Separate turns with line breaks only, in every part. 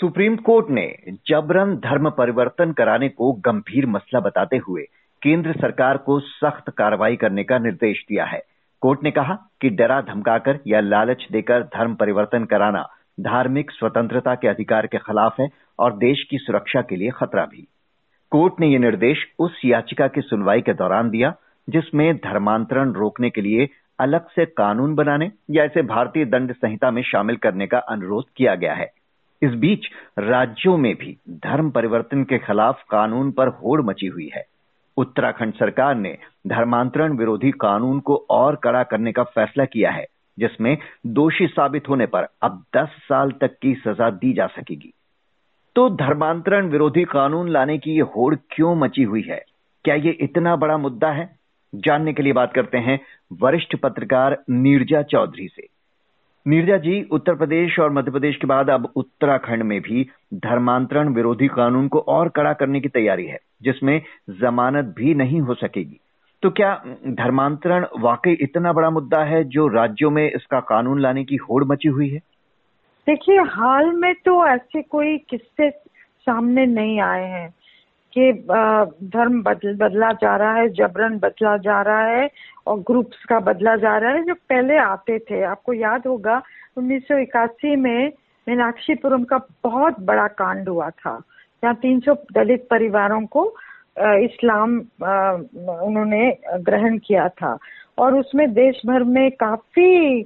Supreme court ने जबरन धर्म परिवर्तन कराने को गंभीर मसला बताते हुए केंद्र सरकार को सख्त कार्रवाई करने का निर्देश दिया है। कोर्ट ने कहा कि डरा धमकाकर या लालच देकर धर्म परिवर्तन कराना धार्मिक स्वतंत्रता के अधिकार के खिलाफ है और देश की सुरक्षा के लिए खतरा भी। कोर्ट ने यह निर्देश उस याचिका की सुनवाई के दौरान दिया, जिसमें धर्मांतरण रोकने के लिए अलग से कानून बनाने या इसे भारतीय दंड संहिता में शामिल करने का अनुरोध किया गया है। इस बीच राज्यों में भी धर्म परिवर्तन के खिलाफ कानून पर होड़ मची हुई है। उत्तराखंड सरकार ने धर्मांतरण विरोधी कानून को और कड़ा करने का फैसला किया है, जिसमें दोषी साबित होने पर अब 10 साल तक की सजा दी जा सकेगी। तो धर्मांतरण विरोधी कानून लाने की ये होड़ क्यों मची हुई है? क्या ये इतना बड़ा मुद्दा है? जानने के लिए बात करते हैं वरिष्ठ पत्रकार नीरजा चौधरी से। नीरजा जी, उत्तर प्रदेश और मध्य प्रदेश के बाद अब उत्तराखंड में भी धर्मांतरण विरोधी कानून को और कड़ा करने की तैयारी है, जिसमें जमानत भी नहीं हो सकेगी। तो क्या धर्मांतरण वाकई इतना बड़ा मुद्दा है जो राज्यों में इसका कानून लाने की होड़ मची हुई है?
देखिए, हाल में तो ऐसे कोई किस्से सामने नहीं आए हैं। कि धर्म बदल बदला जा रहा है, जबरन बदला जा रहा है और ग्रुप्स का बदला जा रहा है जो पहले आते थे। आपको याद होगा, उन्नीस सौ इक्यासी में मीनाक्षीपुरम का बहुत बड़ा कांड हुआ था। जहाँ 300 दलित परिवारों को इस्लाम उन्होंने ग्रहण किया था। और उसमें देश भर में काफ़ी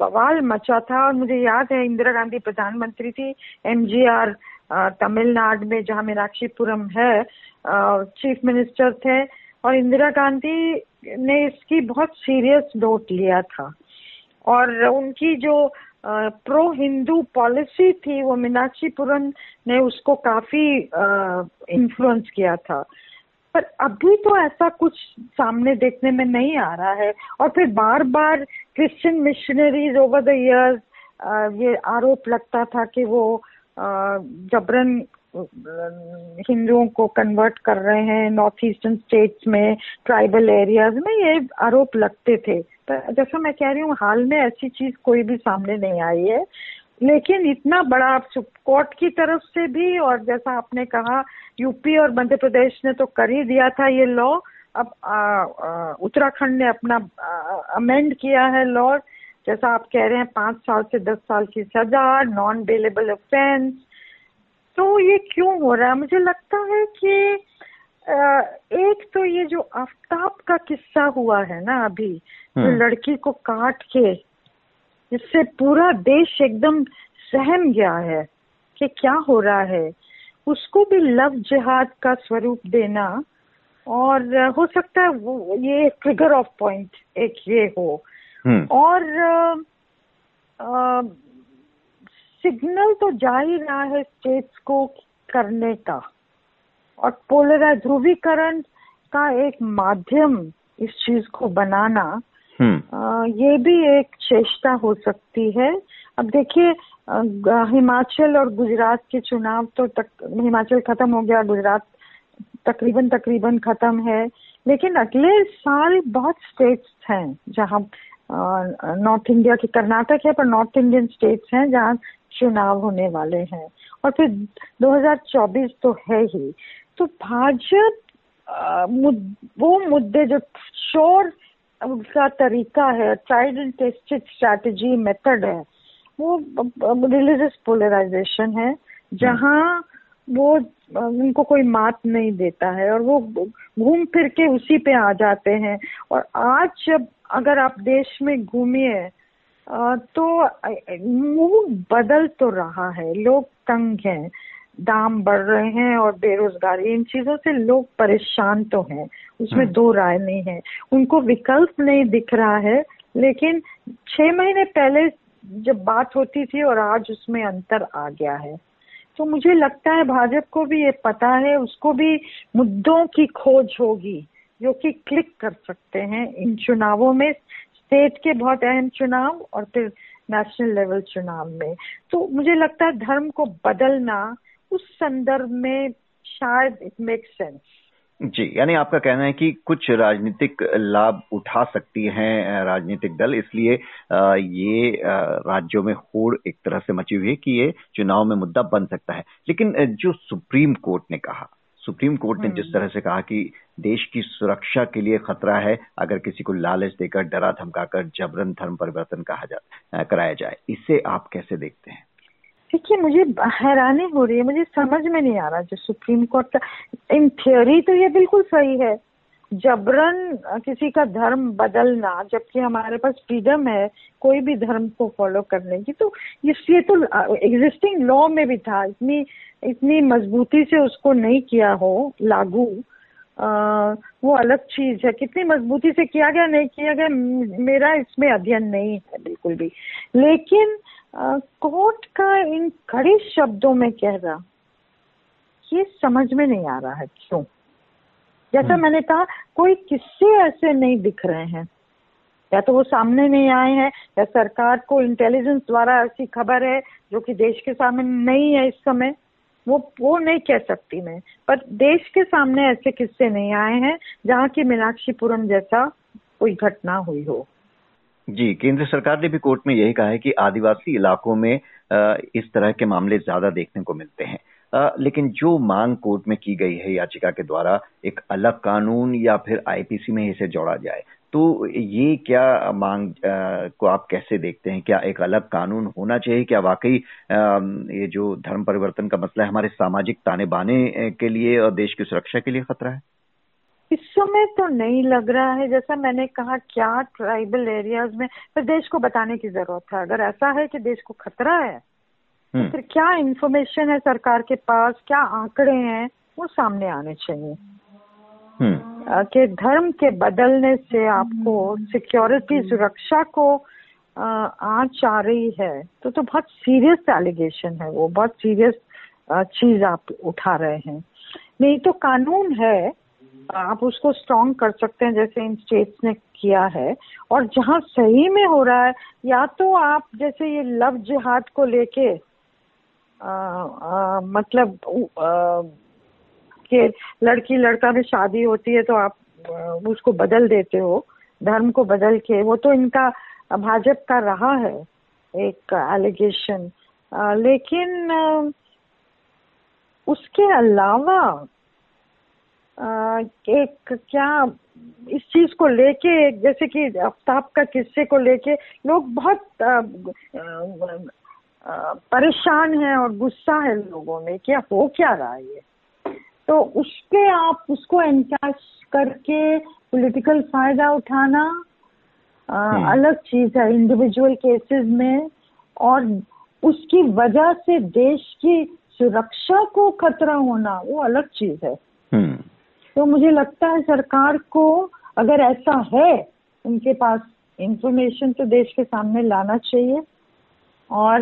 बवाल मचा था। और मुझे याद है, इंदिरा गांधी प्रधानमंत्री थी एमजीआर तमिलनाडु में, जहाँ मीनाक्षीपुरम है चीफ मिनिस्टर थे और इंदिरा गांधी ने इसकी बहुत सीरियस नोट लिया था। और उनकी जो प्रो हिंदू पॉलिसी थी, वो मीनाक्षीपुरम ने उसको काफ़ी इन्फ्लुएंस किया था। पर अभी तो ऐसा कुछ सामने देखने में नहीं आ रहा है। और फिर बार बार Christian missionaries over the years ये आरोप लगता था कि वो जबरन हिंदुओं को कन्वर्ट कर रहे हैं नॉर्थ ईस्टर्न स्टेट्स में ट्राइबल एरियाज़ में ये आरोप लगते थे। तो जैसा मैं कह रही हूँ, हाल में ऐसी चीज़ कोई भी सामने नहीं आई है। लेकिन इतना बड़ा कोर्ट की तरफ़ से भी, और जैसा आपने कहा यूपी और मध्य प्रदेश ने तो कर ही दिया था ये लॉ अब उत्तराखंड ने अपना अमेंड किया है लॉ जैसा आप कह रहे हैं पाँच साल से दस साल की सजा नॉन बेलेबल ऑफेंस तो ये क्यों हो रहा है मुझे लगता है कि एक तो ये जो आफ्ताब का किस्सा हुआ है ना अभी जो हम्म। लड़की को काट के इससे पूरा देश एकदम सहम गया है कि क्या हो रहा है उसको भी लव जिहाद का स्वरूप देना और हो सकता है वो ये ट्रिगर ऑफ़ पॉइंट एक ये हो। और सिग्नल तो जा ही रहा है स्टेट्स को करने का। और पोलराइज ध्रुवीकरण का एक माध्यम इस चीज़ को बनाना हम्म। ये भी एक चेष्टा हो सकती है। अब देखिए हिमाचल और गुजरात के चुनाव तो तक हिमाचल खत्म हो गया गुजरात तकरीबन तकरीबन खत्म है। लेकिन अगले साल बहुत स्टेट्स हैं जहाँ नॉर्थ इंडिया के कर्नाटक है, पर नॉर्थ इंडियन स्टेट्स हैं जहाँ चुनाव होने वाले हैं। और फिर 2024 तो है ही। तो भाजपा वो मुद्दे जो शोर उसका तरीका है tried and tested strategy method है, वो रिलीजियस पोलराइजेशन है, जहाँ वो उनको कोई मात नहीं देता है और वो घूम फिर के उसी पे आ जाते हैं। और आज जब अगर आप देश में घूमिए तो मूड बदल तो रहा है लोग तंग हैं दाम बढ़ रहे हैं और बेरोजगारी इन चीज़ों से लोग परेशान तो हैं उसमें हम्म। दो राय नहीं है। उनको विकल्प नहीं दिख रहा है लेकिन छह महीने पहले जब बात होती थी और आज उसमें अंतर आ गया है। तो मुझे लगता है भाजपा को भी ये पता है, उसको भी मुद्दों की खोज होगी, जो कि क्लिक कर सकते हैं इन चुनावों में, स्टेट के बहुत अहम चुनाव और फिर नेशनल लेवल चुनाव में। तो मुझे लगता है धर्म को बदलना उस संदर्भ में शायद इट मेक सेंस
जी यानी आपका कहना है कि कुछ राजनीतिक लाभ उठा सकती हैं राजनीतिक दल इसलिए ये राज्यों में होड़ एक तरह से मची हुई है कि ये चुनाव में मुद्दा बन सकता है लेकिन जो सुप्रीम कोर्ट ने कहा सुप्रीम कोर्ट ने जिस हम्म। तरह से कहा कि देश की सुरक्षा के लिए खतरा है अगर किसी को लालच देकर डरा धमकाकर जबरन धर्म परिवर्तन कहा जा कराया जाए इसे आप कैसे देखते हैं
देखिए मुझे हैरानी हो रही है मुझे समझ में नहीं आ रहा जो सुप्रीम कोर्ट का इन थियोरी तो ये बिल्कुल सही है। जबरन किसी का धर्म बदलना जबकि हमारे पास फ्रीडम है कोई भी धर्म को फॉलो करने की तो ये तो एग्जिस्टिंग लॉ में भी था। इतनी इतनी मजबूती से उसको नहीं किया हो लागू आ, वो अलग चीज़ है। कितनी मजबूती से किया गया नहीं किया गया मेरा इसमें अध्ययन नहीं है बिल्कुल भी। लेकिन कोर्ट का इन कड़े शब्दों में कह रहा ये समझ में नहीं आ रहा है क्यों? जैसा हम्म। मैंने कहा कोई किस्से ऐसे नहीं दिख रहे हैं। या तो वो सामने नहीं आए हैं या सरकार को इंटेलिजेंस द्वारा ऐसी खबर है जो कि देश के सामने नहीं है इस समय। वो वो नहीं कह सकती मैं। पर देश के सामने ऐसे किस्से नहीं आए हैं जहाँ की मीनाक्षीपुरम जैसा कोई घटना हुई हो।
जी, केंद्र सरकार ने भी कोर्ट में यही कहा है कि आदिवासी इलाकों में इस तरह के मामले ज़्यादा देखने को मिलते हैं। लेकिन जो मांग कोर्ट में की गई है याचिका के द्वारा, एक अलग कानून या फिर आईपीसी में इसे जोड़ा जाए तो ये क्या मांग को आप कैसे देखते हैं? क्या एक अलग कानून होना चाहिए? क्या वाकई ये जो धर्म परिवर्तन का मसला है, हमारे सामाजिक ताने बाने के लिए और देश की सुरक्षा के लिए खतरा है?
समय तो नहीं लग रहा है जैसा मैंने कहा क्या ट्राइबल एरियाज़ में? फिर देश को बताने की ज़रूरत है। अगर ऐसा है कि देश को खतरा है तो हम्म। फिर क्या इन्फॉर्मेशन है सरकार के पास? क्या आंकड़े हैं? वो सामने आने चाहिए। हम्म। कि धर्म के बदलने से आपको सिक्योरिटी सुरक्षा को आँच आ रही है तो तो बहुत सीरियस एलिगेशन है वो। बहुत सीरियस चीज़ आप उठा रहे हैं। नहीं तो कानून है आप उसको स्ट्रॉन्ग कर सकते हैं, जैसे इन स्टेट्स ने किया है। और जहाँ सही में हो रहा है, या तो आप जैसे ये लव जिहाद को लेके मतलब कि लड़की लड़का में शादी होती है तो आप उसको बदल देते हो, धर्म को बदल के। वो तो इनका भाजपा का रहा है, एक एलिगेशन लेकिन उसके अलावा एक क्या इस चीज़ को लेके जैसे कि आफ्ताब का किस्से को लेके लोग बहुत परेशान हैं और गुस्सा है लोगों में क्या हो क्या रहा है ये तो उसके आप उसको एनकैश करके पॉलिटिकल फ़ायदा उठाना आ, हम्म। अलग चीज़ है इंडिविजुअल केसेस में और उसकी वजह से देश की सुरक्षा को खतरा होना वो अलग चीज़ है। तो मुझे लगता है सरकार को अगर ऐसा है उनके पास इंफॉर्मेशन तो देश के सामने लाना चाहिए। और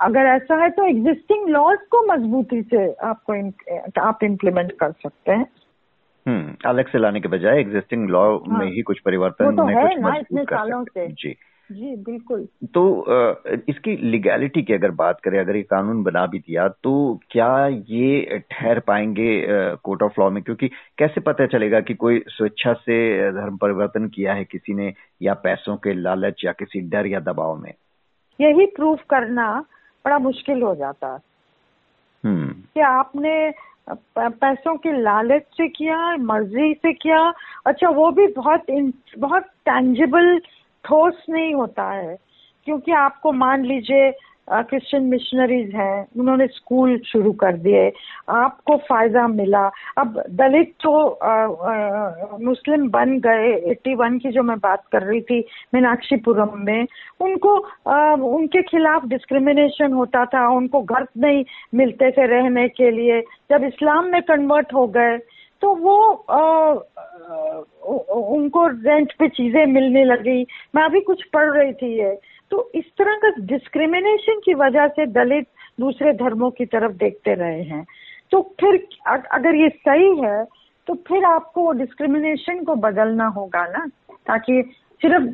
अगर ऐसा है तो एग्जिस्टिंग लॉज को मजबूती से आपको आप इम्प्लीमेंट कर सकते हैं।
हम्म अलग से लाने के बजाय एग्जिस्टिंग लॉ हाँ, में ही। कुछ परिवर्तन
तो है ना इतने सालों से। जी। जी बिल्कुल।
तो इसकी लीगैलिटी की अगर बात करें अगर ये कानून बना भी दिया तो क्या ये ठहर पाएँगे कोर्ट ऑफ़ लॉ में? क्योंकि कैसे पता चलेगा कि कोई स्वेच्छा से धर्म परिवर्तन किया है किसी ने या पैसों के लालच या किसी डर या दबाव में?
यही प्रूफ करना बड़ा मुश्किल हो जाता। है हम्म। कि आपने पैसों के लालच से किया मर्ज़ी से किया। अच्छा वो भी बहुत बहुत टेंजिबल ठोस नहीं होता है। क्योंकि आपको मान लीजिए क्रिश्चियन मिशनरीज हैं उन्होंने स्कूल शुरू कर दिए आपको फ़ायदा मिला। अब दलित तो मुस्लिम बन गए 81 की जो मैं बात कर रही थी मीनाक्षीपुरम में उनको आ, उनके खिलाफ डिस्क्रिमिनेशन होता था उनको घर नहीं मिलते थे रहने के लिए। जब इस्लाम में कन्वर्ट हो गए तो वो आ, उनको रेंट पे चीज़ें मिलने लगी। मैं अभी कुछ पढ़ रही थी ये। तो इस तरह का डिस्क्रिमिनेशन की वजह से दलित दूसरे धर्मों की तरफ़ देखते रहे हैं। तो फिर अगर ये सही है तो फिर आपको डिस्क्रिमिनेशन को बदलना होगा ना? ताकि सिर्फ़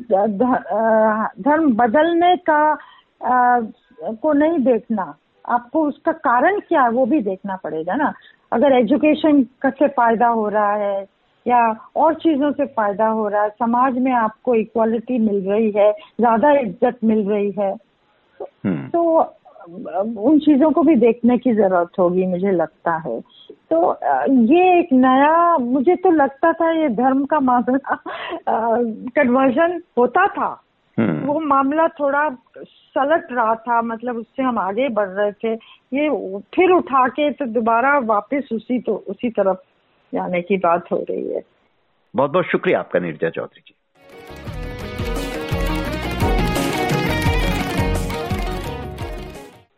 धर्म बदलने का को नहीं देखना। आपको उसका कारण क्या है वो भी देखना पड़ेगा ना? अगर एजुकेशन से फ़ायदा हो रहा है या और चीज़ों से फ़ायदा हो रहा है समाज में आपको इक्वालिटी मिल रही है ज़्यादा इज़्ज़त मिल रही है हम्म। तो उन चीज़ों को भी देखने की ज़रूरत होगी मुझे लगता है तो ये एक नया मुझे तो लगता था ये धर्म का मामला कन्वर्जन होता था। वो मामला थोड़ा सलट रहा था मतलब उससे हम आगे बढ़ रहे थे। ये फिर उठा के तो दोबारा वापस उसी तो उसी तरफ़ जाने की बात हो रही है।
बहुत बहुत शुक्रिया आपका, निर्जा चौधरी जी।